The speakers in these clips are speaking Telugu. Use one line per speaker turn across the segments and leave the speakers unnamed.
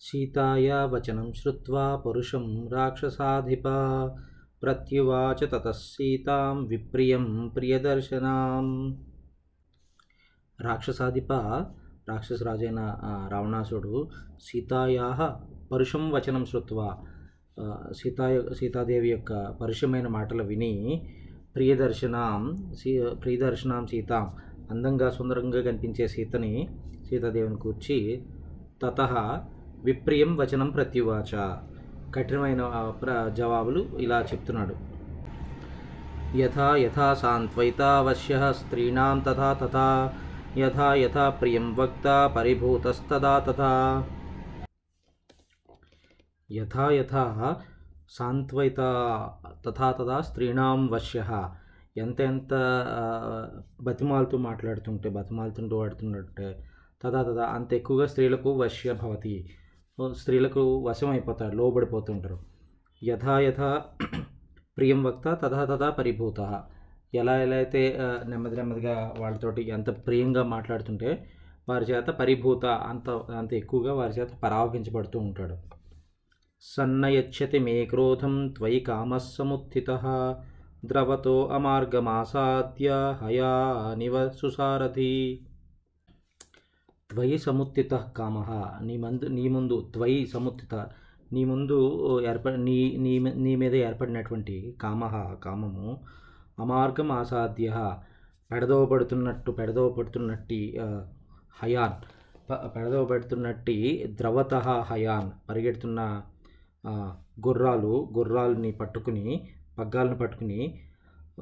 సీతాయా వచనం శ్రుత్వా పరుషం రాక్షసాధిప. ప్రత్యువాచ తతః సీతాం విప్రియం ప్రియదర్శనాం. రాక్షసాధిప రాక్షసరాజైన రావణాసుడు సీతాయా పరుషం వచనం శ్రుత్వా సీతా సీతాదేవి యొక్క పరుషమైన మాటలు విని ప్రియదర్శనాం సీ ప్రియదర్శనాం సీతాం అందంగా సుందరంగా కనిపించే సీతని సీతాదేవిని కూర్చి తత విప్రియం వచనం ప్రత్యువాచ కఠినమైన ప్ర జవాబులు ఇలా చెప్తున్నాడు. యథా యథా సాంత్వయితావశ్య స్త్రీణాం తథా తథా యథా యథా ప్రియం వక్త పరిభూతస్తదా తథా. యథా యథా సాంత్వయిత తథా తథా స్త్రీణాం వశ్య. ఎంత ఎంత ఆ, మాట్లాడుతుంటే బతిమాలుతుంటూ వాడుతున్నట్టే తదా తదా అంత ఎక్కువగా స్త్రీలకు వశ్య భవతి. స్త్రీలకు వశం అయిపోతారు లోబడిపోతుంటారు. యథా యథా ప్రియం వక్త తథా తథా పరిభూత. ఎలా ఎలా అయితే నెమ్మది నెమ్మదిగా వాళ్ళతోటి ఎంత ప్రియంగా మాట్లాడుతుంటే వారి చేత పరిభూత అంత అంత ఎక్కువగా వారి చేత పరావగించబడుతూ ఉంటాడు. సన్నయచ్చతి మే క్రోధం త్వయి కామస్సముత్థిత. ద్రవతో అమార్గమాసాద్య హయా నివ సుసారథి. త్వయి సముత్తిత కామ నీ మందు నీ ముందు త్వయి సముత్తిత నీ ముందు ఏర్ప నీ నీ మీ- నీ మీద ఏర్పడినటువంటి కామ కామము అమార్గం ఆసాధ్య పెడదోబడుతున్నట్టు పెడదోబడుతున్నట్టి హయాన్ ప- పెడదోబడుతున్నట్టి ద్రవత హయాన్ పరిగెడుతున్న గుర్రాలు గుర్రాలని పట్టుకుని పగ్గాలను పట్టుకుని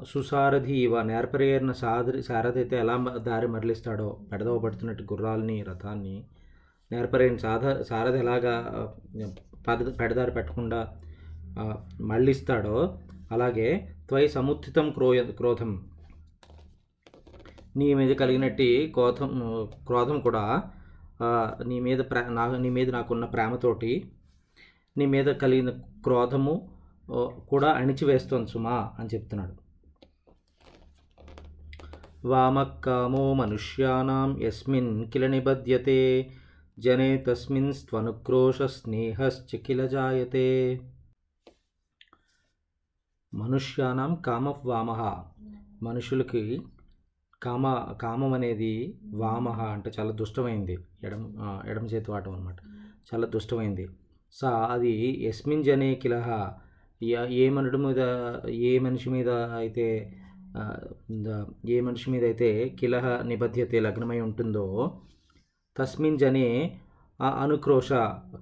సుసారథి ఇవ నేర్పరేరిన సారథి సారథి అయితే ఎలా దారి మరలిస్తాడో పెడదవబడుతున్నట్టు గుర్రాలని రథాన్ని నేర్పరేని సాధ సారథి ఎలాగా పద పెడదారి పెట్టకుండా మళ్ళిస్తాడో అలాగే త్వై సముత్థితం క్రోయ క్రోధం. నీ మీద కలిగినట్టి క్రోధం క్రోధం కూడా నీ మీద ప్ర నా నీ మీద నాకున్న ప్రేమతోటి నీ మీద కలిగిన క్రోధము కూడా అణిచివేస్తోంది సుమా అని చెప్తున్నాడు. వామకామో మనుష్యానాం యస్మిన్ కిల నిబధ్యతే జనే తస్మిన్ స్వనుక్రోష స్నేహశ్చ కిల జాయతే మనుష్యానాం కామ వామ మనుషులకి కామ కామం అనేది వామ అంటే చాలా దుష్టమైంది. ఎడమ ఎడమ చేతి వాటం అనమాట చాలా దుష్టమైంది. సా అది యస్మిన్ జనే కిలహ. ఏ మనుడి మీద ఏ మనిషి మీద అయితే ఏ మనిషి మీద అయితే కిలహ నిబధ్యతే లగ్నమై ఉంటుందో తస్మిన్ జనే ఆ అనుక్రోష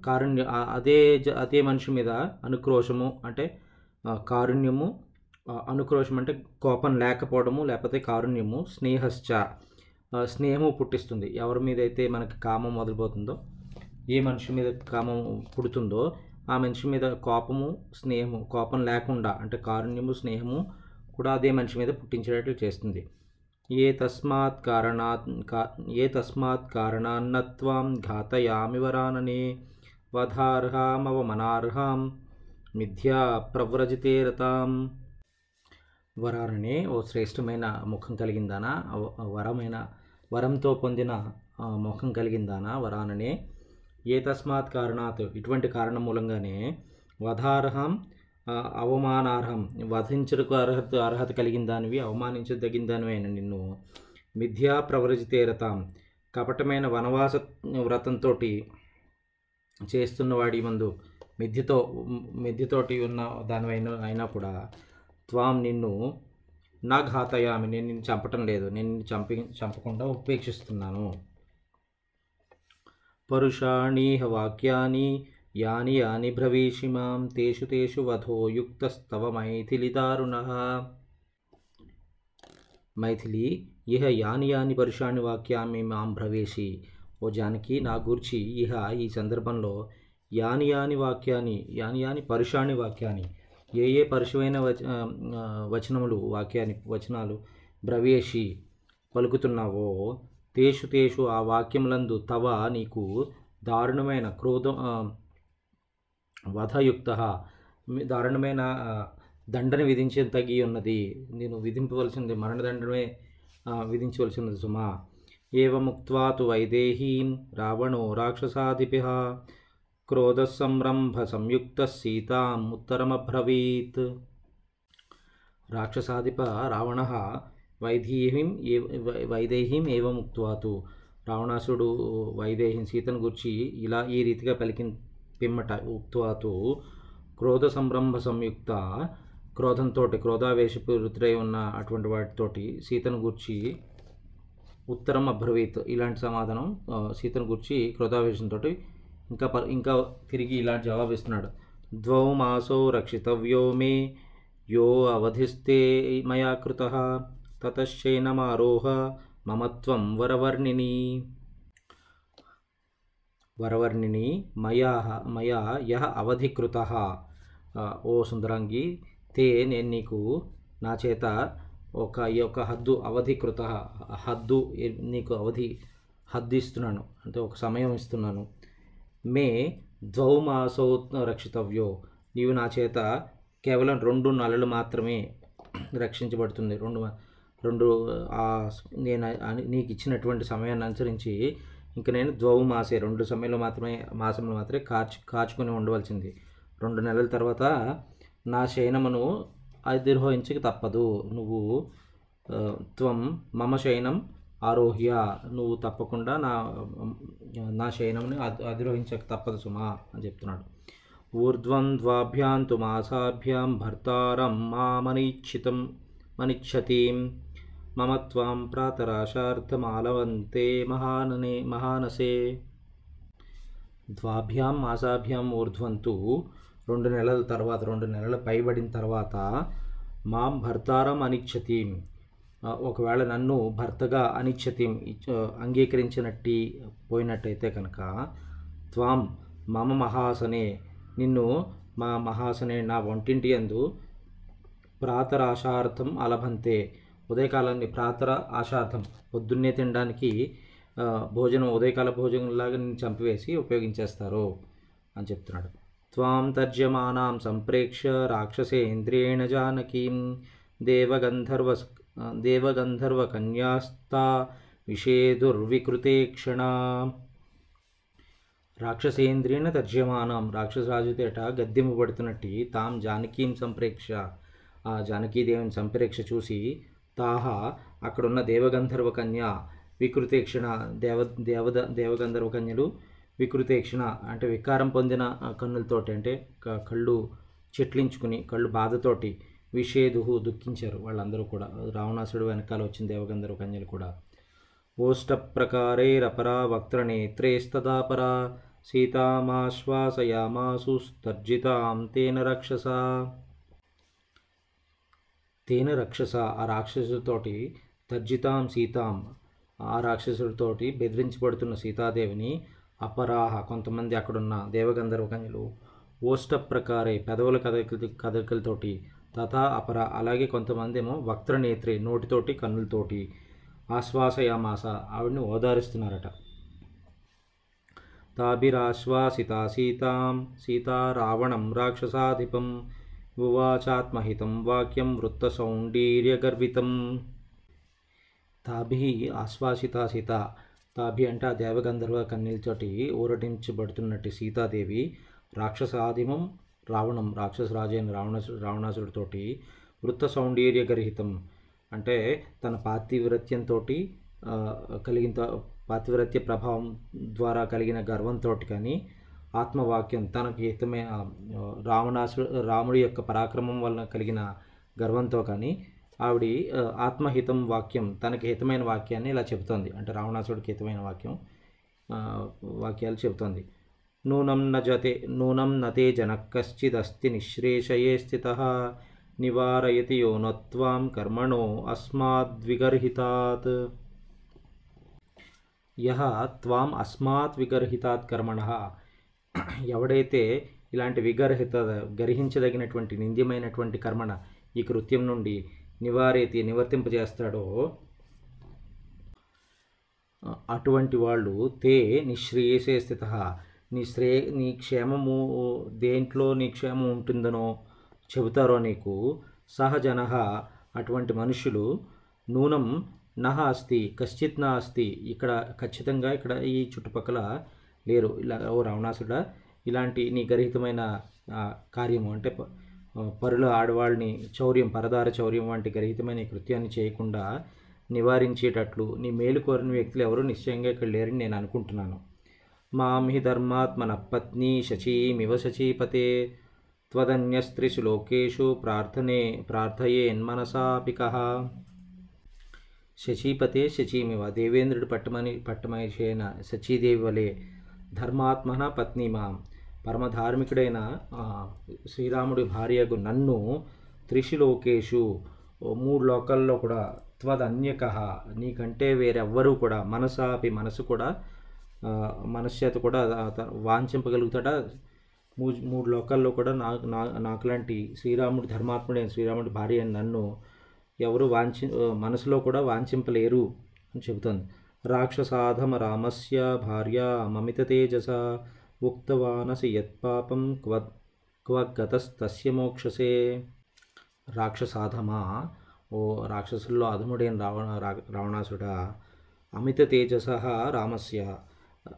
కారుణ్య అదే జ- అదే మనిషి మీద అనుక్రోషము అంటే కారుణ్యము అనుక్రోషం అంటే కోపం లేకపోవడము లేకపోతే కారుణ్యము స్నేహశ్చ స్నేహము పుట్టిస్తుంది. ఎవరి మీద అయితే మనకి కామం మొదలుపోతుందో ఏ మనిషి మీద కామం పుడుతుందో ఆ మనిషి మీద కోపము స్నేహము కోపం లేకుండా అంటే కారుణ్యము స్నేహము కూడా అదే మనిషి మీద పుట్టించేటట్లు చేస్తుంది. ఏ తస్మాత్ కారణాత్ కా- ఏ తస్మాత్ కారణాన్నత్వం ఘాతయామి వరాననే వధార్హామవమనార్హాం మిథ్యా ప్రవ్రజితే రతాం. వరాననే ఓ శ్రేష్టమైన ముఖం కలిగిందానా వరమైన వరంతో పొందిన ముఖం కలిగిందానా వరాననే? ఏ తస్మాత్ కారణాత్ ఇటువంటి కారణం మూలంగానే వధార్హం అవమానార్హం వధించడకు అర్హత అర్హత కలిగిన దానివి అవమానించదగిన దానివైన నిన్ను మిథ్యా ప్రవ్రజితే రతాం కపటమైన వనవాస వ్రతంతో చేస్తున్న వాడి ముందు మిథ్యతో మిథ్యతోటి ఉన్న దానివైన అయినా కూడా త్వాం నిన్ను నా ఘాతయామి నేను నిన్ను చంపటం లేదు. నేను నిన్ను చంపి చంపకుండా ఉపేక్షిస్తున్నాను. పరుషాణీహ వాక్యాన్ని యాని యాని బ్రవీషి మాం తేషు తేషు వధో యుక్తస్తవ మైథిలి దారుణ. మైథిలి ఇహ యాని యాని పరుషాణి వాక్యామి మాం బ్రవేశి ఓ జానకి నా గూర్చి ఇహ ఈ సందర్భంలో యాని యాని వాక్యాన్ని యాని యాని పరుషాణి వాక్యాన్ని ఏ ఏ పరుషమైన వచ వచనములు వాక్యాన్ని వచనాలు బ్రవేషి పలుకుతున్నావో తేషు తేషు ఆ వాక్యములందు తవ నీకు దారుణమైన క్రోధం వధయుక్త. దారుణమైన ఆ, దండన విధించే తగి ఉన్నది. నేను విధింపవలసింది మరణదండమే విధించవలసినది సుమా. ఏవముక్త్వా తు వైదేహీం రావణో క్రోధ క్రోధసంరంభ సంయుక్త సీతాం ఉత్తరమబ్రవీత్. రాక్షసాధిప రావణ వైదేహీం వైదేహీం ఏవం రావణాసుడు వైదేహిం సీతను గురించి ఇలా ఈ రీతిగా పలికి పిమ్మట ఉక్వాతు క్రోధ సంరంభ సంయుక్త క్రోధంతో క్రోధావేశపూరితుడై ఉన్న అటువంటి వాటితోటి సీతను గుర్చి ఉత్తరం అబ్రవీత్. ఇలాంటి సమాధానం సీతను గుర్చి క్రోధావేశంతో ఇంకా ఇంకా తిరిగి ఇలాంటి జవాబు ఇస్తున్నాడు ద్వౌ మాసో రక్షితవ్యో మే యో అవధిస్తే మయా కృత. తతశ్చైనమారోహ మమత్వం వరవర్ణిని. వరవర్ణిని మయా మయా యహ అవధికృత. ఓ సుందరంగి తే నేను నీకు నా చేత ఒక ఈ యొక్క హద్దు అవధికృత హద్దు నీకు అవధి హద్దు ఇస్తున్నాను అంటే ఒక సమయం ఇస్తున్నాను. మే ద్వౌ మాసో రక్షితవ్యో. నీవు నా చేత కేవలం రెండు నెలలు మాత్రమే రక్షించబడుతుంది. రెండు రెండు నేను నీకు ఇచ్చినటువంటి సమయాన్ని అనుసరించి ఇంక నేను ద్వౌ మాసే రెండు సమయంలో మాత్రమే మాసంలో మాత్రమే కాచు కాచుకొని ఉండవలసింది. రెండు నెలల తర్వాత నా శయనమును అధిర్వహించక తప్పదు. నువ్వు త్వం మమ శయనం ఆరోహ్య. నువ్వు తప్పకుండా నా నా శయనంని అధిరోహించక తప్పదు సుమా అని చెప్తున్నాడు. ఊర్ధ్వం ద్వాభ్యాం తు మాసాభ్యాం భర్తారం మామనీక్షితం మనిక్షతీం మమ త్వాం ప్రాతరాశార్థమాలవంతే మహాననే మహానసే ద్వాభ్యాం మాసాభ్యాం ఊర్ధ్వంతు రెండు నెలల తర్వాత రెండు నెలలు పైబడిన తర్వాత మాం భర్తారం అనిచ్చతి ఒకవేళ నన్ను భర్తగా అనిచ్చతి అంగీకరించినట్టి పోయినట్టయితే కనుక త్వాం మమ మహాసనే నిన్ను మా మహాసనే నా వంటింటి అందు ప్రాతరాశార్థం అలభంతే. ఉదయకాలాన్ని ప్రాతర ఆశార్థం పొద్దున్నే తినడానికి భోజనం ఉదయకాల భోజనంలాగా నేను చంపివేసి ఉపయోగించేస్తారు అని చెప్తున్నాడు. త్వాం తర్జమానాం సంప్రేక్ష రాక్షసేంద్రియేణ జానకీం దేవగంధర్వ దేవగంధర్వ కన్యాస్తా విషేదుర్వికృతే క్షణ. రాక్షసేంద్రియేణ తర్జ్యమానం రాక్షసరాజుతేట గద్దెంపబడుతున్నట్టు తాం జానకీం సంప్రేక్ష ఆ జానకీదేవిని సంప్రేక్ష చూసి తాహ అక్కడున్న దేవగంధర్వ కన్య వికృతేక్షణ దేవ దేవద దేవగంధర్వ కన్యలు వికృతేక్షణ అంటే వికారం పొందిన కన్నులతోటి అంటే కళ్ళు చెట్లించుకుని కళ్ళు బాధతోటి విషేదుహు దుఃఖించారు వాళ్ళందరూ కూడా. రావణాసుడు వెనకాల వచ్చిన దేవగంధర్వ కన్యలు కూడా. ఓష్ట ప్రకారైరపరా వక్త్రనేత్రేస్తదాపరా సీతామాశ్వాసయామాసుస్తర్జితాం తేన రక్షస. తేన రాక్షస ఆ రాక్షసుతోటి తర్జితాం సీతాం ఆ రాక్షసుడితోటి బెదిరించబడుతున్న సీతాదేవిని అపరాహ కొంతమంది అక్కడున్న దేవగంధర్వ కన్యలు ఓష్ట ప్రకారే పెదవుల కదలికల కదలికలతోటి తథా అపర అలాగే కొంతమంది ఏమో వక్త్రనేత్రి నోటితోటి కన్నులతోటి ఆశ్వాసయామాస ఆవిడని ఓదారుస్తున్నారట. తాభిరాశ్వాసిత సీతాం సీతా రావణం రాక్షసాధిపం ఉవాచాత్మహితం వాక్యం వృత్తసౌండీర్యగర్వితం తాభి ఆశ్వాసిత సీత. తాభి అంటే ఆ దేవగంధర్వ కన్నీలతోటి ఊరటించబడుతున్నట్టు సీతాదేవి రాక్షసాదిమం రావణం రాక్షసరాజైన రావణ రావణాసుడితోటి వృత్త సౌందర్యగర్హితం అంటే తన పాతివ్రత్యంతో కలిగిన పాతివ్రత్య ప్రభావం ద్వారా కలిగిన గర్వంతో కానీ ఆత్మవాక్యం తనకు హితమైన రావణాసు రాముడి యొక్క పరాక్రమం వలన కలిగిన గర్వంతో కానీ ఆవిడ ఆత్మహితం వాక్యం తనకి హితమైన వాక్యాన్ని ఇలా చెబుతోంది. అంటే రావణాసుడికి హితమైన వాక్యం వాక్యాలు చెబుతోంది. నూనం నజతే నూనం నతే జనకశ్చిదస్తి నిశ్రేషయే స్థిత నివారయతి యోనత్వాం కర్మణో అస్మాద్విగర్హితాత్ యహ త్వాం అస్మాత్ విగర్హితాత్ కర్మణ ఎవడైతే ఇలాంటి విగర్హిత గర్హించదగినటువంటి నింద్యమైనటువంటి కర్మణ ఈ కృత్యం నుండి నివారేతి నివర్తింపజేస్తాడో అటువంటి వాళ్ళు తే నిశ్రేయసే స్థిత. నీ శ్రే నీ క్షేమము దేంట్లో నీ క్షేమం ఉంటుందనో చెబుతారో నీకు. సహజన. అటువంటి మనుషులు నూనం నహ అస్తి కశ్చిత్ నా అస్తి. ఇక్కడ ఖచ్చితంగా ఇక్కడ ఈ చుట్టుపక్కల లేరు. ఇలా ఓ రావణాసుడా ఇలాంటి నీ గరహితమైన కార్యము అంటే పరుల ఆడవాళ్ళని చౌర్యం పరదార చౌర్యం వంటి గరహితమైన కృత్యాన్ని చేయకుండా నివారించేటట్లు నీ మేలు కోరిన వ్యక్తులు ఎవరు నిశ్చయంగా ఇక్కడ లేరని నేను అనుకుంటున్నాను. మామి ధర్మాత్మన పత్ని శచీమివ శచీపతే త్వదన్యస్త్రిషు లోకేషు ప్రార్థనే ప్రార్థయేన్మనసాపిక శచీపతే శచీమివ దేవేంద్రుడు పట్టమని పట్టమనిషైన శచీదేవి వలె ధర్మాత్మన పత్నిమాం. పరమధార్మికుడైన శ్రీరాముడి భార్యకు నన్ను త్రిషు లోకేషు ఓ మూడు లోకల్లో కూడా త్వదన్యక నీకంటే వేరెవ్వరూ కూడా మనసాపి మనసు కూడా మనశ్చేత కూడా వాంఛింపగలుగుతాడా? మూడు మూడు లోకాల్లో కూడా నాకు నా నాకులాంటి శ్రీరాముడి ధర్మాత్ముడైన శ్రీరాముడి భార్య నన్ను ఎవరు వాంఛి మనసులో కూడా వాంఛింపలేరు అని చెబుతుంది. రాక్షసాధమ రామస్య భార్య మమిత తేజస ఉక్తవానసి యత్పాపం క్వ క్వగతస్తస్య మోక్షసే రాక్షసాధమా ఓ రాక్షసుల్లో అధముడైన రావణ రా- అమిత తేజస రామస్య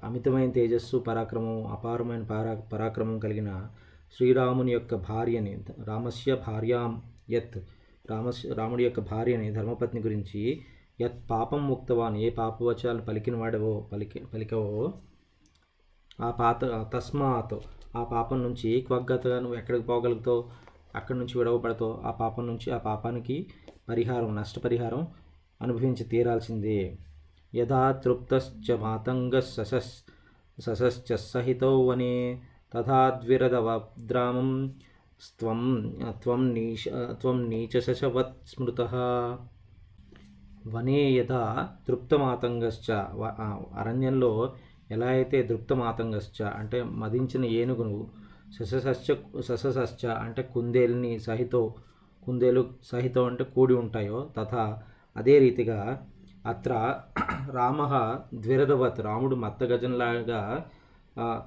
అమితమైన తేజస్సు పరాక్రమం అపారమైన పరా పరాక్రమం కలిగిన శ్రీరాముని యొక్క భార్యని రామస్య భార్యాం యత్ రామస్ రాముడి యొక్క భార్యని ధర్మపత్ని గురించి యత్ పాపం ముక్తవాన్ ఏ పాపవచనాలు పలికిన వాడవో పలికి పలికవో? ఆ పాత తస్మాత్ ఆ పాపం నుంచి క్వగ్గతగా నువ్వు ఎక్కడికి పోగలుగుతావు? అక్కడి నుంచి విడవబడతావు. ఆ పాపం నుంచి ఆ పాపానికి పరిహారం నష్టపరిహారం అనుభవించి తీరాల్సిందే. యథా తృప్తశ్చ మాతంగ సశస్ సశశ్చ సహితౌ వనే తథా ద్విరదవద్రామం స్త్వం త్వం నీచ త్వం నీచశశవత్ స్మృత. వనే యథా తృప్తమాతంగశ్చ. వ- అరణ్యంలో ఎలా అయితే దృప్తమాతంగశ్చ అంటే మదించిన ఏనుగును సససశ్చ సససశ్చ అంటే కుందేలుని సహితో కుందేలు సహితం అంటే కూడి ఉంటాయో తథా అదే రీతిగా అత్ర రామ ద్విరదవత్ రాముడు మత్తగజంలాగా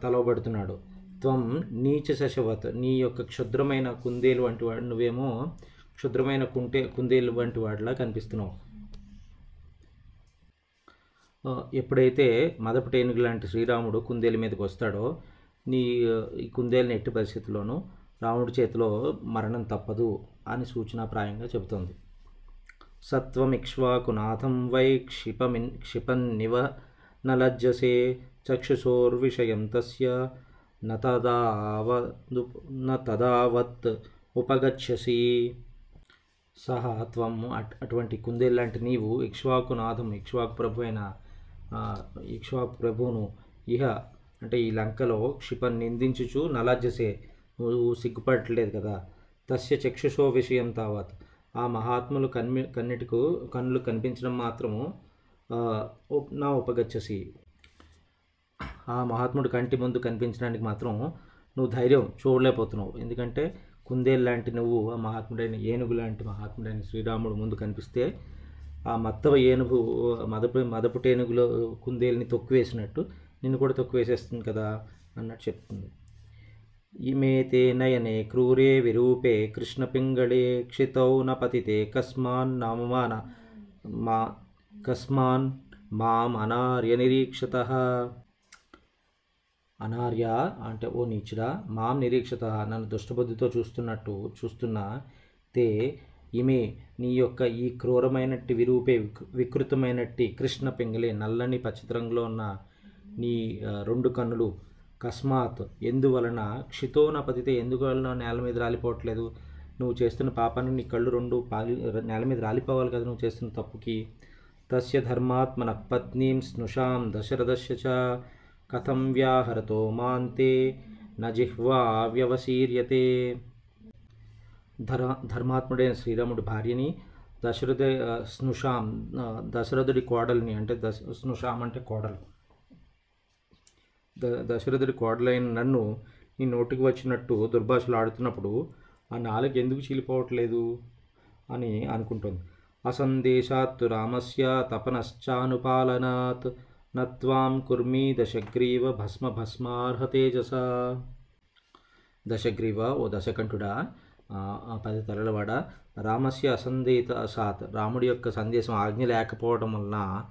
తలవబడుతున్నాడు. త్వం నీచ శశవత్ నీ యొక్క క్షుద్రమైన కుందేలు వంటి వాడు నువ్వేమో క్షుద్రమైన కుంటే కుందేలు వంటి వాడిలా కనిపిస్తున్నావు. ఎప్పుడైతే మదపటి లాంటి శ్రీరాముడు కుందేలు మీదకి వస్తాడో నీ ఈ కుందేలుని ఎట్టి పరిస్థితుల్లోనూ రాముడి చేతిలో మరణం తప్పదు అని సూచనాప్రాయంగా చెబుతోంది. సత్వమిక్ష్వాకునాథం వై క్షిపమిన్ క్షిపన్నివ నివ నలజ్జసే చక్షుషోర్విషయం తస్య న తదావదు న తదావత్ ఉపగచ్చసి. సహా త్వం అట్ అటువంటి కుందేలు లాంటి నీవు ఇక్ష్వాకునాథం ఇక్ష్వాకు ప్రభు అయిన ఆ, ఇక్ష్వాకు ప్రభువును ఇహ అంటే ఈ లంకలో క్షిప నిందించుచు నలజ్జసే నువ్వు సిగ్గుపడట్లేదు కదా. తస్య చక్షుషో విషయం తావత్. ఆ మహాత్ములు కన్మి కన్నిటికు కన్నులు కనిపించడం మాత్రము నా ఉపగచ్చసి. ఆ మహాత్ముడు కంటి ముందు కనిపించడానికి మాత్రం నువ్వు ధైర్యం చూడలేకపోతున్నావు. ఎందుకంటే కుందేలు లాంటి నువ్వు ఆ మహాత్ముడైన ఏనుగు లాంటి మహాత్ముడైన శ్రీరాముడు ముందు కనిపిస్తే ఆ మత్తవ ఏనుగు మదపు మదపుటి ఏనుగులో కుందేలుని తొక్కువేసినట్టు నిన్ను కూడా తొక్కువేసేస్తుంది కదా అన్నట్టు చెప్తుంది. ఇమే తే నయనే క్రూరే విరూపే కృష్ణపింగళే క్షితౌ న పతితే కస్మాన్ నామమాన మా కస్మాన్ మాం అనార్య నిరీక్షత. అనార్య అంటే ఓ నీచుడా మాం నిరీక్షత నన్ను దుష్టబుద్ధితో చూస్తున్నట్టు చూస్తున్నా తే ఇమే నీ యొక్క ఈ క్రూరమైనట్టి విరూపే వికృతమైనట్టి కృష్ణ పింగళే నల్లని పచ్చిత్రంలో ఉన్న నీ రెండు కన్నులు కస్మాత్ ఎందువలన? క్షితోన పతితే ఎందువలన నేల మీద రాలిపోవట్లేదు? నువ్వు చేస్తున్న పాపాన్ని నీ కళ్ళు రెండు పాలి నేల మీద రాలిపోవాలి కదా నువ్వు చేస్తున్న తప్పుకి? తస్య ధర్మాత్మన పత్నీం స్నుషాం దశరథస్య చ కథం వ్యాహరతో మాంతే నజిహ్వా వ్యవసీర్యతే. ధర ధర్మాత్ముడైన శ్రీరాముడి భార్యని దశరథ స్నుషాం దశరథుడి కోడల్ని అంటే దశ స్నుషాం అంటే కోడలు. ద దశరథుడి కోడలైన నన్ను నీ నోటికి వచ్చినట్టు దుర్భాషలు ఆడుతున్నప్పుడు ఆ నాలుగు ఎందుకు చీలిపోవట్లేదు అని అనుకుంటుంది. అసందేశాత్తు రామస్య తపనశ్చానుపాలనాత్ నత్వాం కుర్మీ దశగ్రీవ భస్మ భస్మార్హ తేజస. దశగ్రీవ ఓ దశకంఠుడా పది తలలవాడ రామస్య అసందేత సాత్. రాముడి యొక్క సందేశం ఆజ్ఞ లేకపోవడం వలన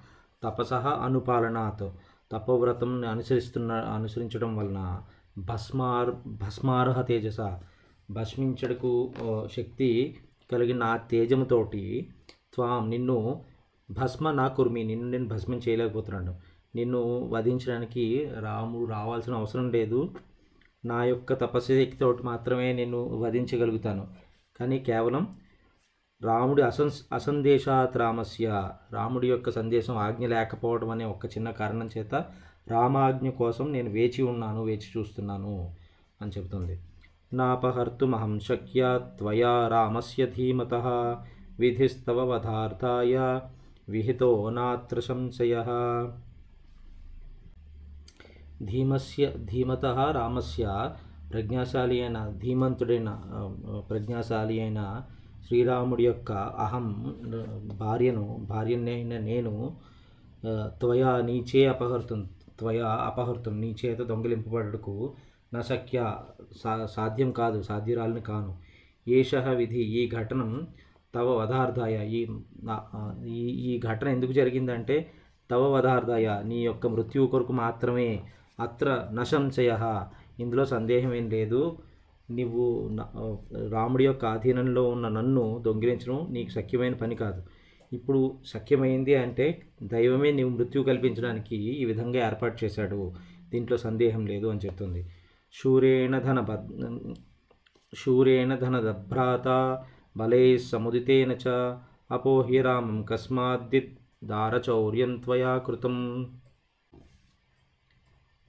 తపస అనుపాలనాత్. తపవ్రతం అనుసరిస్తున్న అనుసరించడం వలన భస్మార్ భస్మార్హ తేజస. భస్మించడకు శక్తి కలిగిన నా తేజముతోటి త్వాం నిన్ను భస్మ నా కుర్మి. నిన్ను నేను భస్మం చేయలేకపోతున్నాను. నిన్ను వధించడానికి రాముడు రావాల్సిన అవసరం లేదు. నా యొక్క తపశక్తితోటి మాత్రమే నేను వధించగలుగుతాను. కానీ కేవలం రాముడి అసన్ అసందేశాత్ రామస్య రాముడి యొక్క సందేశం ఆజ్ఞ లేకపోవడం అనే ఒక చిన్న కారణం చేత రామాజ్ఞ కోసం నేను వేచి ఉన్నాను వేచి చూస్తున్నాను అని చెబుతుంది. నాపహర్తుమహం శక్య త్వయా రామస్య ధీమత విధిస్తవ వధార్థాయ విహితో నాత్ర సంశయ. ధీమస్య ధీమత రామస్య ప్రజ్ఞాశాలి అయిన ధీమంతుడైన ప్రజ్ఞాశాలి అయిన శ్రీరాముడి యొక్క అహం భార్యను భార్యనైన నేను త్వయా నీచే అపహర్తం త్వయా అపహర్తం నీ చేత దొంగిలింపబడుటకు నా శక్య సా సాధ్యం కాదు సాధ్యురాలని కాను. ఏష విధి ఈ ఘటనం తవ వధార్థాయ ఈ ఈ ఈ ఘటన ఎందుకు జరిగిందంటే తవ వధార్థాయ నీ యొక్క మృత్యువు కొరకు మాత్రమే అత్ర నశంశయ ఇందులో సందేహం ఏం లేదు నువ్వు రాముడి యొక్క ఆధీనంలో ఉన్న నన్ను దొంగిలించడం నీకు సఖ్యమైన పని కాదు. ఇప్పుడు సఖ్యమైంది అంటే దైవమే నీవు మృత్యు కల్పించడానికి ఈ విధంగా ఏర్పాటు చేశాడు. దీంట్లో సందేహం లేదు అని చెప్తుంది. శూరేణ ధన బద్ శూరేణ ధనదభ్రాత బలే సముదితేన చ అపోహ్య రామం కస్మాద్దిత్ దారచౌర్యం త్వయా కృతం.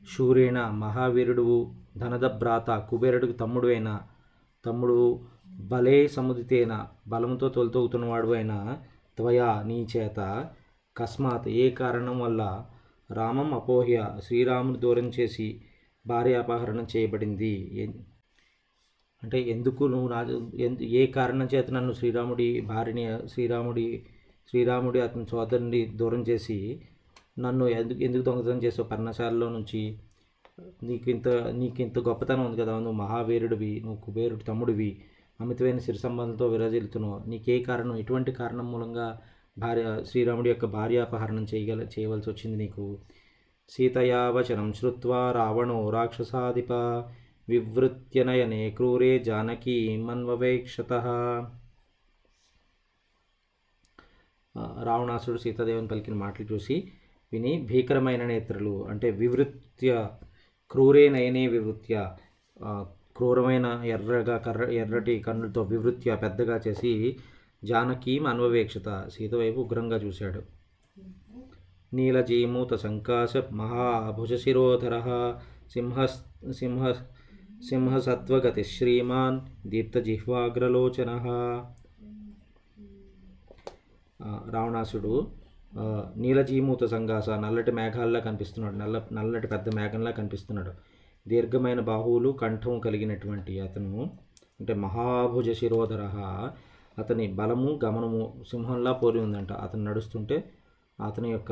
శూరేణ మహావీరుడు ధనదభ్రాత కుబేరుడికి తమ్ముడు అయిన తమ్ముడు బలే సముదితేన బలముతో తొలితోగుతున్నవాడు అయిన త్వయా నీ చేత కస్మాత్ ఏ కారణం వల్ల రామం అపోహ్య శ్రీరాముని దూరం చేసి భార్య అపహరణం చేయబడింది? ఎన్- అంటే ఎందుకు నువ్వు నా ఎందు ఏ కారణం చేత నన్ను శ్రీరాముడి భార్యని శ్రీరాముడి శ్రీరాముడి అతని సోదరుని దూరం చేసి నన్ను ఎందుకు ఎందుకు దొంగతనం చేసావు? పర్ణశాలలో నుంచి నీకు ఇంత నీకు ఇంత గొప్పతనం ఉంది కదా నువ్వు మహావీరుడివి నువ్వు కుబేరుడి తమ్ముడివి అమితమైన సిరి సంబంధంతో విరాజిల్లుతున్నావు. నీకే కారణం? ఎటువంటి కారణం మూలంగా భార్య శ్రీరాముడి యొక్క భార్యాపహరణం చేయగల చేయవలసి వచ్చింది నీకు. సీతయా వచనం శ్రుత్వా రావణో రాక్షసాధిప వివృత్యనయనే క్రూరే జానకీ మన్వవేక్షత. రావణాసుడు సీతాదేవిని పలికిన మాటలు చూసి విని భీకరమైన నేత్రులు అంటే వివృత్య క్రూరే నయనే వివృత్య క్రూరమైన ఎర్రగా కర్ర ఎర్రటి కన్నులతో వివృత్య పెద్దగా చేసి జానకి అన్వవేక్షత సీత వైపు ఉగ్రంగా చూశాడు. నీలజీమూత సంకాశ మహాభుజశిరోధర సింహ సింహ సింహసత్వగతి శ్రీమాన్ దీప్తజిహ్వాగ్రలోచన. రావణాసుడు నీలజీమూత సంగాస నల్లటి మేఘాల్లా కనిపిస్తున్నాడు. నల్ల నల్లటి పెద్ద మేఘంలా కనిపిస్తున్నాడు. దీర్ఘమైన బాహువులు కంఠం కలిగినటువంటి అతను అంటే మహాభుజ శిరోధర అతని బలము గమనము సింహంలా పోలి ఉందంట. అతను నడుస్తుంటే అతని యొక్క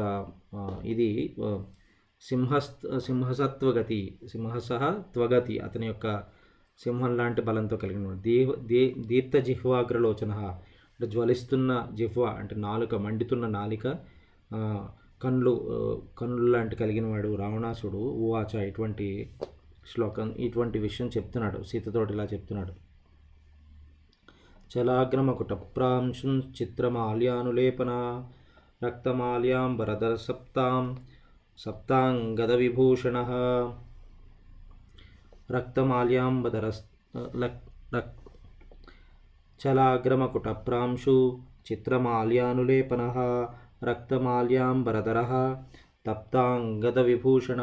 ఇది ఆ, సింహ సింహసత్వగతి సింహసహ త్వగతి అతని యొక్క సింహం లాంటి బలంతో కలిగిన దీ దీ దీప్త జిహ్వాగ్రలోచన అంటే జ్వలిస్తున్న జిహ్వ అంటే నాలుక మండుతున్న నాలిక ఆ, కళ్ళు కళ్ళు లాంటి కలిగిన వాడు రావణాసుడు ఊవాచ ఇటువంటి శ్లోకం ఇటువంటి విషయం చెప్తున్నాడు సీతతోటి ఇలా చెప్తున్నాడు చలాగ్రమకుటప్రాంశుం చిత్రమాల్యానులేపన రక్తమాల్యాంబరధర సప్తాం సప్తాంగద విభూషణ రక్తమాల్యాంబధర రక్ చలాగ్రమకుటప్రాంశు చిత్రమాల్యానులేపన రక్తమాల్యాంబరధర తప్తాంగద విభూషణ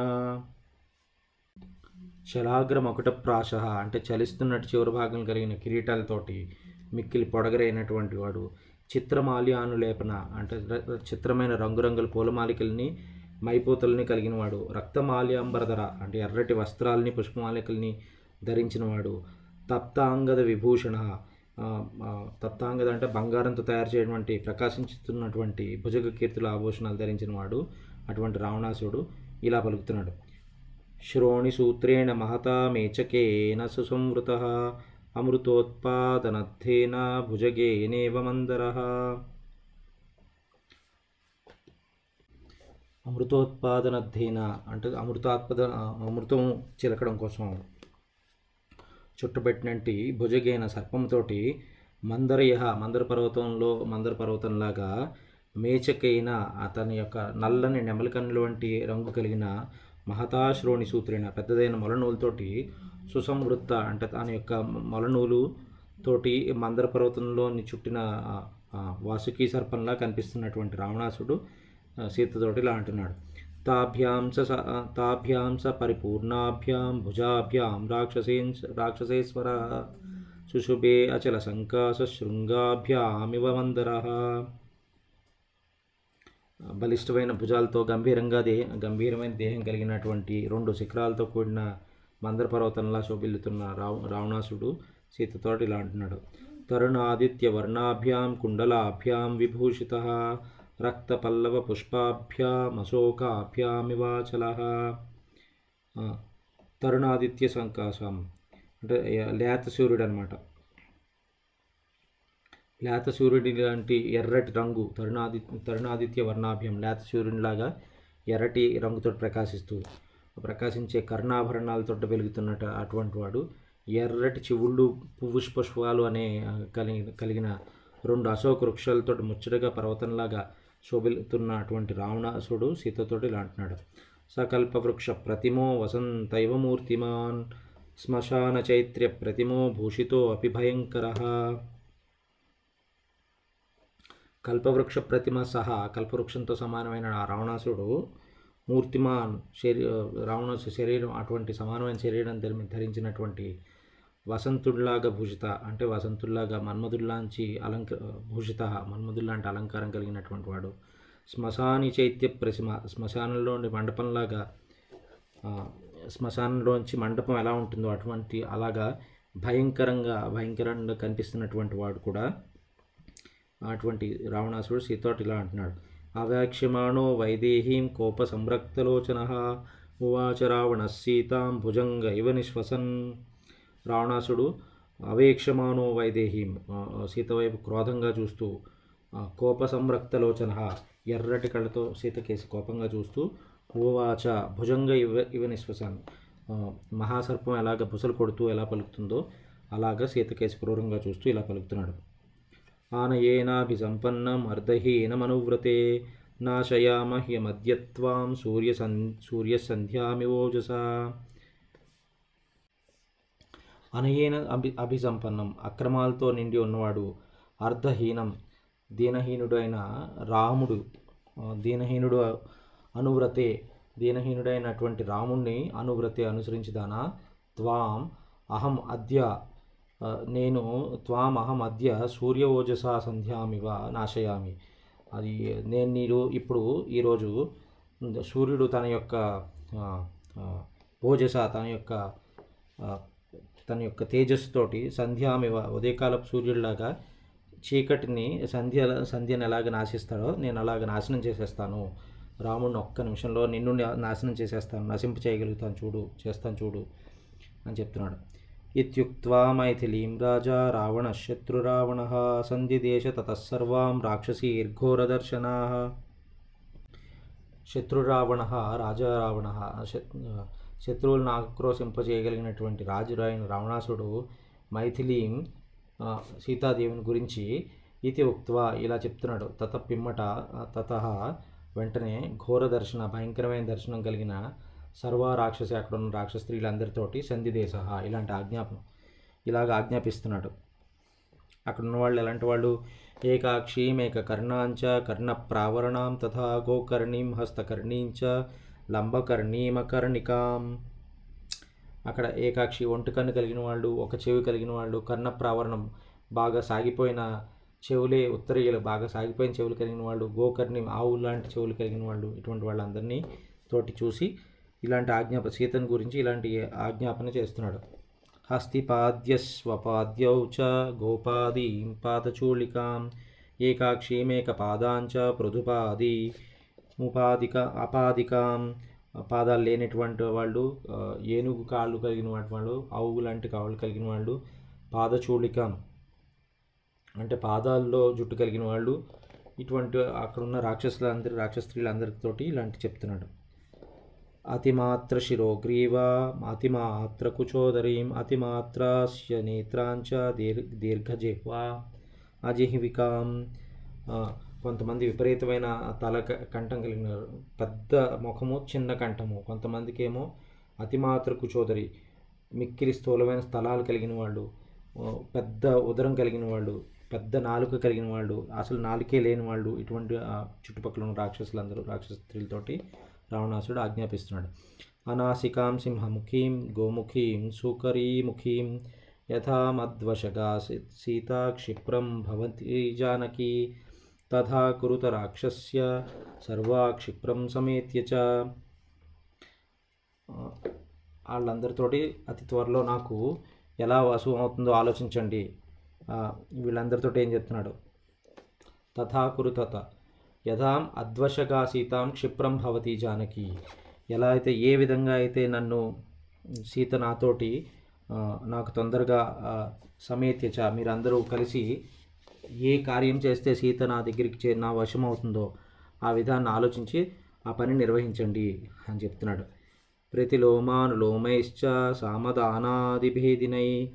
శలాగ్రమకుటప్రాశ అంటే చలిస్తున్నట్టు చివరి భాగం కలిగిన కిరీటాలతోటి మిక్కిలి పొడగరైనటువంటి వాడు చిత్రమాల్యానులేపన అంటే చిత్రమైన రంగురంగుల పూలమాలికల్ని మైపోతల్ని కలిగిన వాడు రక్తమాల్యాంబరధర అంటే ఎర్రటి వస్త్రాలని పుష్పమాలికల్ని ధరించినవాడు తప్తాంగద విభూషణ. తత్తాంగద అంటే బంగారంతో తయారు చేయటువంటి ప్రకాశించుతున్నటువంటి భుజగ కీర్తుల ఆభూషణాలు ధరించిన వాడు అటువంటి రావణాసుడు ఇలా పలుకుతున్నాడు. శ్రోణిసూత్రేణ మహతా మేచకేన సుసంవృత అమృతోత్పాదనర్థేన భుజగేనేవ మందర. అమృతోత్పాదనధీన అంటే అమృతాత్పద అమృతం చిలకడం కోసం చుట్టబెట్టినట్టి భుజగైన సర్పంతోటి మందరయహ మందర పర్వతంలో మందర పర్వతంలాగా మేచకైన అతని యొక్క నల్లని నెమలికన్నుల వంటి రంగు కలిగిన మహతాశ్రోణి సూత్రైన పెద్దదైన మొలనూలుతోటి సుసంవృత్త అంటే తన యొక్క మొలనూలు తోటి మందర పర్వతంలోని చుట్టిన వాసుకి సర్పంలా కనిపిస్తున్నటువంటి రావణాసుడు సీతతోటి ఇలా అంటున్నాడు. తాభ్యాం స స- తాభ్యాం స పరిపూర్ణాభ్యాం భుజాభ్యాం రాక్షసేన్ రాక్షసేశ్వర శుశుభే అచల సంకాస శృంగాభ్యామివ మందర బలిష్టమైన భుజాలతో గంభీరంగా దే గంభీరమైన దేహం కలిగినటువంటి రెండు శిఖరాలతో కూడిన మందర పర్వతంలా శోభిల్లుతున్న రావ రావణాసుడు సీతతోటి ఇలా అంటున్నాడు. తరుణాదిత్య వర్ణాభ్యాం కుండలాభ్యాం విభూషిత। రక్తపల్లవ పుష్పాభ్యామశోకాభ్యామివాచల తరుణాదిత్య సంకాశం అంటే లేత సూర్యుడు అనమాట లేత సూర్యుడి లాంటి ఎర్రటి రంగు తరుణాది తరుణాదిత్య వర్ణాభ్యం లేత సూర్యునిలాగా ఎర్రటి రంగుతో ప్రకాశిస్తూ ప్రకాశించే కర్ణాభరణాలతో వెలుగుతున్నట అటువంటి వాడు. ఎర్రటి చివుళ్ళు పువ్వు పుష్పాలు అనే కలిగి కలిగిన రెండు అశోక వృక్షాలతో ముచ్చటగా పర్వతంలాగా శోభిల్లుతున్న అటువంటి రావణాసుడు సీతతోటి ఇలా అంటున్నాడు. సకల్పవృక్ష ప్రతిమో వసంతైవమూర్తిమాన్ శ్మశాన చైత్ర్య ప్రతిమో భూషితో అపి భయంకర. కల్పవృక్ష ప్రతిమ సహా కల్పవృక్షంతో సమానమైన ఆ రావణాసుడు మూర్తిమాన్ శరీ రావణాసు శరీరం అటువంటి సమానమైన శరీరం ధరించినటువంటి వసంతుడిలాగా భూషిత అంటే వసంతుల్లాగా మన్మధుల్లాంచి అలంక భూషిత మన్మధుల్లాంటి అలంకారం కలిగినటువంటి వాడు. శ్మశాని చైత్య ప్రసిమ శ్మశానంలోని మండపంలాగా శ్మశానంలోంచి మండపం ఎలా ఉంటుందో అటువంటి అలాగా భయంకరంగా భయంకరంగా కనిపిస్తున్నటువంటి వాడు కూడా అటువంటి రావణాసుడు సీతోటి ఇలా అంటున్నాడు. అవాక్ష్యమాణో వైదేహీం కోప సంరక్తలోచన ఉవాచ రావణ సీతాం భుజంగ ఇవ నిశ్వసన్. రావణాసుడు అవేక్షమానో వైదేహీం సీత వైపు క్రోధంగా చూస్తూ కోప సంరక్తలోచన ఎర్రటి కళ్ళతో సీతకేసి కోపంగా చూస్తూ ఉవాచ భుజంగ ఇవ ఇవ నిశ్వసన్. మహాసర్పం ఎలాగ బుసలు కొడుతూ ఎలా పలుకుతుందో అలాగ సీతకేసి క్రూరంగా చూస్తూ ఇలా పలుకుతున్నాడు. ఆనయేనాభి సంపన్నం అర్ధహీనమనువ్రతే నాశయామ హ్యమద్యత్వాం సూర్య సన్ సూర్యసంధ్యామివోజసా అనయేన అభి అభిసంపన్నం అక్రమాలతో నిండి ఉన్నవాడు అర్ధహీనం దీనహీనుడైన రాముడు దీనహీనుడు అనువ్రతే దీనహీనుడైనటువంటి రాముణ్ణి అనువ్రతే అనుసరించిదానా? త్వాం అహం అద్య నేను త్వాం అహం అద్య సూర్య ఓజస సంధ్యామివ నాశయామి. అది నేను నీరు ఇప్పుడు ఈరోజు సూర్యుడు తన యొక్క ఓజస తన యొక్క తన యొక్క తేజస్సుతోటి సంధ్యామివ ఉదయకాలపు సూర్యుడిలాగా చీకటిని సంధ్య సంధ్యను ఎలాగ నాశిస్తాడో నేను అలాగ నాశనం చేసేస్తాను. రాముడిని ఒక్క నిమిషంలో నిన్ను నాశనం చేసేస్తాను. నశింపు చేయగలుగుతాను చూడు చేస్తాను చూడు అని చెప్తున్నాడు. ఇత్యుక్వా మైథిలీం రాజా రావణ శత్రురావణ సంధిదేశ ఇర్ఘోర రాక్షసీర్ఘోరదర్శనా శత్రురావణ రాజా రావణ శత్రువులను ఆక్రోశింపజేయగలిగినటువంటి రాజురాయన రావణాసుడు మైథిలీం సీతాదేవిని గురించి ఇది ఉక్త్వా ఇలా చెప్తున్నాడు. తత పిమ్మట తత వెంటనే ఘోర దర్శన భయంకరమైన దర్శనం కలిగిన సర్వ రాక్షసి అక్కడ ఉన్న రాక్షస స్త్రీలందరితోటి సంధిదేశ ఇలాంటి ఆజ్ఞాపం ఇలాగ ఆజ్ఞాపిస్తున్నాడు. అక్కడ ఉన్న వాళ్ళు ఎలాంటి వాళ్ళు? ఏకాక్షీం ఏక కర్ణాంచ కర్ణ ప్రావరణాం తథా గోకర్ణీం హస్తకర్ణీంచ లంబకర్ణీమకర్ణికాం. అక్కడ ఏకాక్షి ఒంటి కన్ను కలిగిన వాళ్ళు ఒక చెవి కలిగిన వాళ్ళు కర్ణ ప్రావరణం బాగా సాగిపోయిన చెవులే ఉత్తరీయులు బాగా సాగిపోయిన చెవులు కలిగిన వాళ్ళు గోకర్ణి ఆవు లాంటి చెవులు కలిగిన వాళ్ళు ఇటువంటి వాళ్ళందరినీ తోటి చూసి ఇలాంటి ఆజ్ఞాప సీతను గురించి ఇలాంటి ఆజ్ఞాపన చేస్తున్నాడు. హస్తిపాద్యస్వపాద్యౌ చ గోపాదీం పాదచూళికాం. ఏకాక్షీమేక పాదాంచ పృథుపాది ముపాదిక అపాదికాం పాదాలు లేనటువంటి వాళ్ళు ఏనుగు కాళ్ళు కలిగిన వాళ్ళు ఆవు లాంటి కాళ్ళు కలిగిన వాళ్ళు పాదచూళిక. అంటే పాదాల్లో జుట్టు కలిగిన వాళ్ళు ఇటువంటి అక్కడ ఉన్న రాక్షసులందరి రాక్షస స్త్రీలందరితోటి ఇలాంటి చెప్తున్నాడు. అతిమాత్ర శిరోగ్రీవ అతిమాత్ర కుచోదరీం అతిమాత్రాస్య నేత్రాంచ దీర్ దీర్ఘజిహ్వా అజిహ్వికాం కొంతమంది విపరీతమైన తల క- కంఠం కలిగినారు పెద్ద ముఖము చిన్న కంఠము. కొంతమందికి ఏమో అతిమాత్ర కుచోదరి మిక్కిలి స్థూలమైన స్థలాలు కలిగిన వాళ్ళు పెద్ద ఉదరం కలిగిన వాళ్ళు పెద్ద నాలుక కలిగిన వాళ్ళు అసలు నాలుకే లేని వాళ్ళు ఇటువంటి చుట్టుపక్కల ఉన్న రాక్షసులందరూ రాక్షస స్త్రీలతోటి రావణాసుడు ఆజ్ఞాపిస్తున్నాడు. అనాసికాం సింహముఖీం గోముఖీం సూకరీముఖీం యథామద్వశగా సీతా క్షిప్రం భవతి జానకి తథా కురుత రాక్షస్య సర్వా క్షిప్రం సమేత్య చ. వాళ్ళందరితోటి అతి త్వరలో నాకు ఎలా వసు అవుతుందో ఆలోచించండి. వీళ్ళందరితో వీళ్ళందరితోటి ఏం చెప్తున్నాడు? తథా కురుతత. యథాం అద్వశగా సీతాం క్షిప్రం భవతి జానకి. ఎలా అయితే ఏ విధంగా అయితే నన్ను సీత నాతోటి నాకు తొందరగా సమేత్యచ మీరందరూ కలిసి ఏ కార్యం చేస్తే సీత నా దగ్గరికి చే నా వశం అవుతుందో ఆ విధాన్ని ఆలోచించి ఆ పని నిర్వహించండి అని చెప్తున్నాడు. ప్రతిలోమానులోమైశ్చ సామదానాదిభేదినై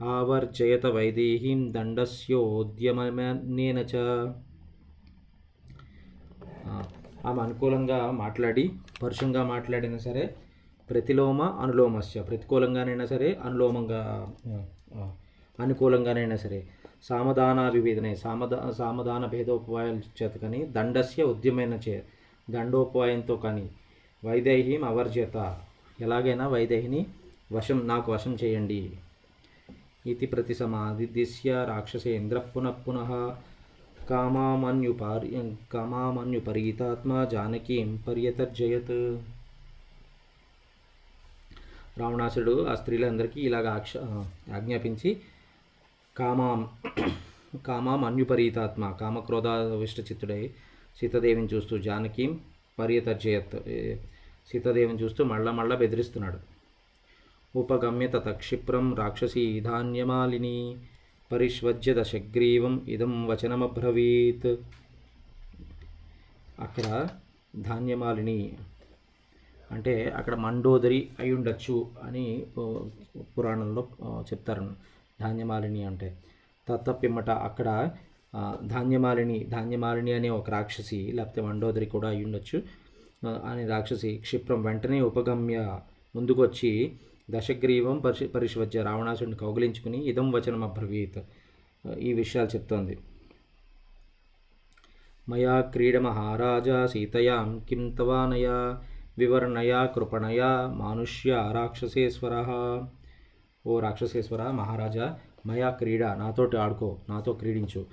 ఆవర్జయత వైదేహీం దండస్యోద్యమనేన చ. ఆమె అనుకూలంగా మాట్లాడి పరుషంగా మాట్లాడినా సరే ప్రతిలోమ అనులోమస్య ప్రతికూలంగానైనా సరే అనులోమంగా అనుకూలంగానైనా సరే సామధాన వివేదనే సామధా సామధాన భేదోపాయాలు చేత కానీ దండస్య ఉద్యమైన చే దండోపాయంతో కానీ వైదేహీం అవర్జత. ఎలాగైనా వైదేహిని వశం నాకు వశం చేయండి. ఇది ప్రతి సమాదిద్య రాక్షసేంద్ర పునః పునః కామామన్యుపారి కామామన్యుపరీతాత్మ జానకీం పర్యతర్జయత్. రావణాసుడు ఆ స్త్రీలందరికీ ఇలాగ ఆక్ష ఆజ్ఞాపించి కామాం కామాం అన్యుపరీతాత్మ కామక్రోధావిష్ట విష్టచిత్తుడై సీతదేవిని చూస్తూ జానకీం పర్యతర్జయత్ ఏ, సీతాదేవిని చూస్తూ మళ్ళా మళ్ళా బెదిరిస్తున్నాడు. ఉపగమ్యత తక్షిప్రం రాక్షసి ధాన్యమాలిని పరిష్వజ్య దశగ్రీవం ఇదం వచనమబ్రవీత్. అక్కడ ధాన్యమాలిని అంటే అక్కడ మండోదరి అయి ఉండొచ్చు అని పురాణంలో చెప్తారు. ధాన్యమాలిని అంటే తత్తపిమ్మట అక్కడ ధాన్యమాలిని ధాన్యమాలిని అనే ఒక రాక్షసి లేకపోతే మండోదరి కూడా అయి ఉండొచ్చు. అనే రాక్షసి క్షిప్రం వెంటనే ఉపగమ్య ముందుకొచ్చి దశగ్రీవం పరిష్ పరిష్వజ్య రావణాసుడిని కౌగిలించుకుని ఇదం వచనం అబ్రవీత్. ఈ విషయాలు చెప్తోంది. మయా క్రీడమహారాజా సీతయాం కిం తవానయా వివర్ణయా కృపణయా మానుష్య రాక్షసేశ్వర. ఓ రాక్షసేశ్వర మహారాజా మయా క్రీడ నాతోటి ఆడుకో నాతో క్రీడించు.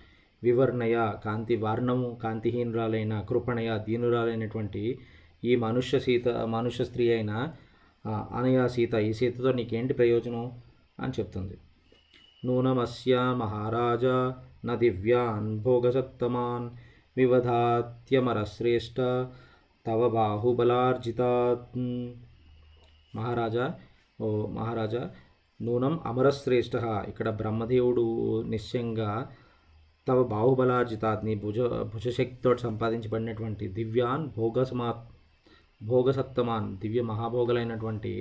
వివర్ణయ కాంతి వర్ణము కాంతిహీనురాలైన కృపణయ దీనురాలైనటువంటి ఈ మనుష్య సీత మనుష్య స్త్రీ అయిన అనయ సీత ఈ సీతతో నీకేంటి ప్రయోజనం? అని చెప్తుంది. నూనమస్య మహారాజా న దివ్యాన్ భోగసత్తమాన్ వివధాత్యమరశ్రేష్ట తవ బాహుబలార్జితాత్. మహారాజా ఓ మహారాజా నూనం అమరశ్రేష్ఠ ఇక్కడ బ్రహ్మదేవుడు నిశ్చయంగా తవ బాహుబలార్జితాత్ నీ భుజ భుజశక్తితో సంపాదించబడినటువంటి దివ్యాన్ భోగసమా భోగసత్తమాన్ దివ్య మహాభోగలైనటువంటి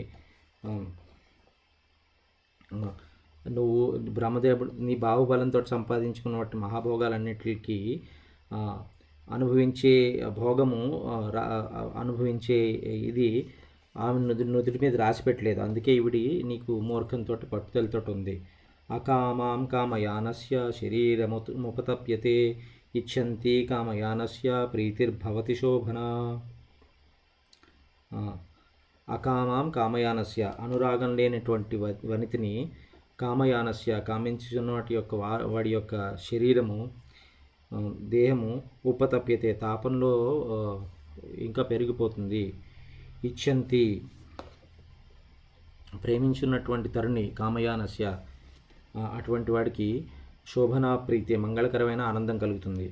నువ్వు బ్రహ్మదేవుడు నీ బాహుబలంతో సంపాదించుకున్నటువంటి మహాభోగాలన్నిటికీ అనుభవించే భోగము రా- అనుభవించే ఇది ఆమె నుదు నుదుటి మీద రాసి పెట్టలేదు. అందుకే ఈవిడి నీకు మూర్ఖంతో పట్టుదలతో ఉంది. అకామాం కామయానస్య శరీరముత్ ముపతప్యతే ఇచ్చంతి కామయానస్య ప్రీతిర్భవతి శోభన. అకామాం కామయానస్య అనురాగం లేనటువంటి వ- వనితిని కామయానస్య కామించున్న వాటి యొక్క వా- వాడి యొక్క శరీరము దేహము ఉపతప్యతే. తాపంలో ఇంకా పెరిగిపోతుంది. ఇచ్చంతి ప్రేమించున్నటువంటి తరుణి కామయానస్య అటువంటి వాడికి శోభనా ప్రీతి మంగళకరమైన ఆనందం కలుగుతుంది.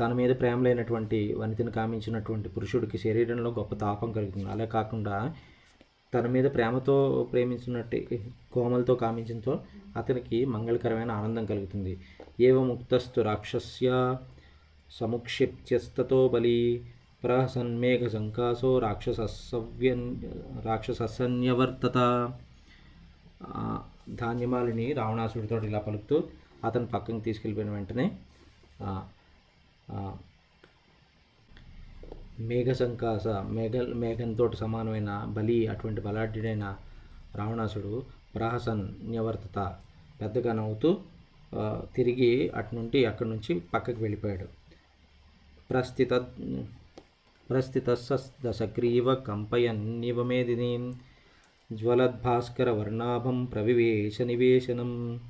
తన మీద ప్రేమ లేనటువంటి వనితను కామించినటువంటి పురుషుడికి శరీరంలో గొప్ప తాపం కలుగుతుంది. అలా కాకుండా తన మీద ప్రేమతో ప్రేమించినట్టు కోమలతో కామించడంతో అతనికి మంగళకరమైన ఆనందం కలుగుతుంది. ఏవ ముక్తస్థు రాక్షస్య సముక్షిప్త్యస్తతో బలి ప్రహసన్మేఘసంకాసో రాక్షసస్సవ్యన్ రాక్షసన్యవర్తత ధాన్యమాలిని రావణాసుడితో ఇలా పలుకుతూ అతను పక్కకి తీసుకెళ్ళిపోయిన వెంటనే మేఘ సంకాస మేఘ మేఘంతో సమానమైన బలి అటువంటి బలాఢ్యుడైన రావణాసుడు ప్రహసన్ న్యవర్తత పెద్దగా నవ్వుతూ తిరిగి అటు నుండి అక్కడి నుంచి పక్కకి వెళ్ళిపోయాడు. ప్రస్థిత ప్రస్థిత దశగ్రీవ కంపయన్నివమేదినీం జ్వలద్భాస్కర వర్ణాభం ప్రవివేశ నివేశనం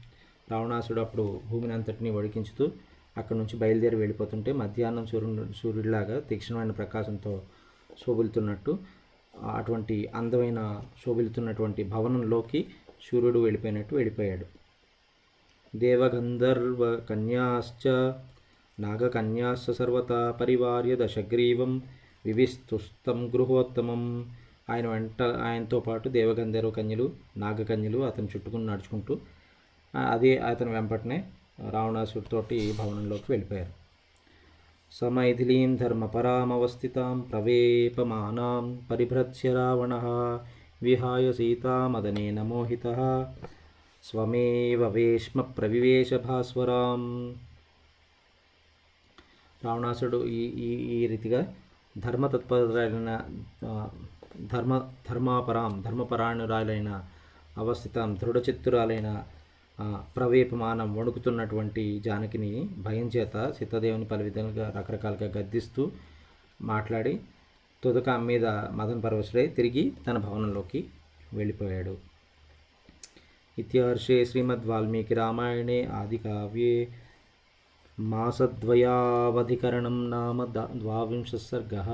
రావణాసుడు అప్పుడు భూమిని అంతటిని వడికించుతూ అక్కడి నుంచి బయలుదేరి వెళ్ళిపోతుంటే మధ్యాహ్నం సూర్యుడు సూర్యుడిలాగా తీక్షణమైన ప్రకాశంతో శోభిలుతున్నట్టు అటువంటి అందమైన శోభిలుతున్నటువంటి భవనంలోకి సూర్యుడు వెళ్ళిపోయినట్టు వెళ్ళిపోయాడు. దేవగంధర్వ కన్యాశ్చ నాగకన్యాశ్చ సర్వతా పరివార్య దశగ్రీవం వివిస్తుస్తం గృహోత్తమం. ఆయన వెంట ఆయనతో పాటు దేవగంధర్వ కన్యలు నాగకన్యలు అతను చుట్టుకుని నడుచుకుంటూ ఆ, అదే అతని వెంపటనే రావణాసుడితోటి భవనంలోకి వెళ్ళిపోయారు. సమైథిలీం ధర్మపరామవస్థితాం ప్రవేపమానాం పరిభ్రత్స్య రావణ విహాయ సీతామదనేన మోహిత స్వమేవ వేష్మ ప్రవివేశ భాస్వరాం. రావణాసుడు ఈ ఈ ఈ రీతిగా ధర్మతత్పరులైన ధర్మ ధర్మాపరాం ధర్మపరాయణురాలైన అవస్థితం దృఢచిత్తురాలైన ప్రవేపమానం వణుకుతున్నటువంటి జానకిని భయం చేత సీతాదేవిని పలు విధాలుగా రకరకాలుగా గద్దిస్తూ మాట్లాడి తుదక మీద మదన పరవశుడై తిరిగి తన భవనంలోకి వెళ్ళిపోయాడు. ఇత్యహర్షే శ్రీమద్ వాల్మీకి రామాయణే ఆది కావ్యే मासद्वयावधिकरणं नाम द्वाविंशः सर्गः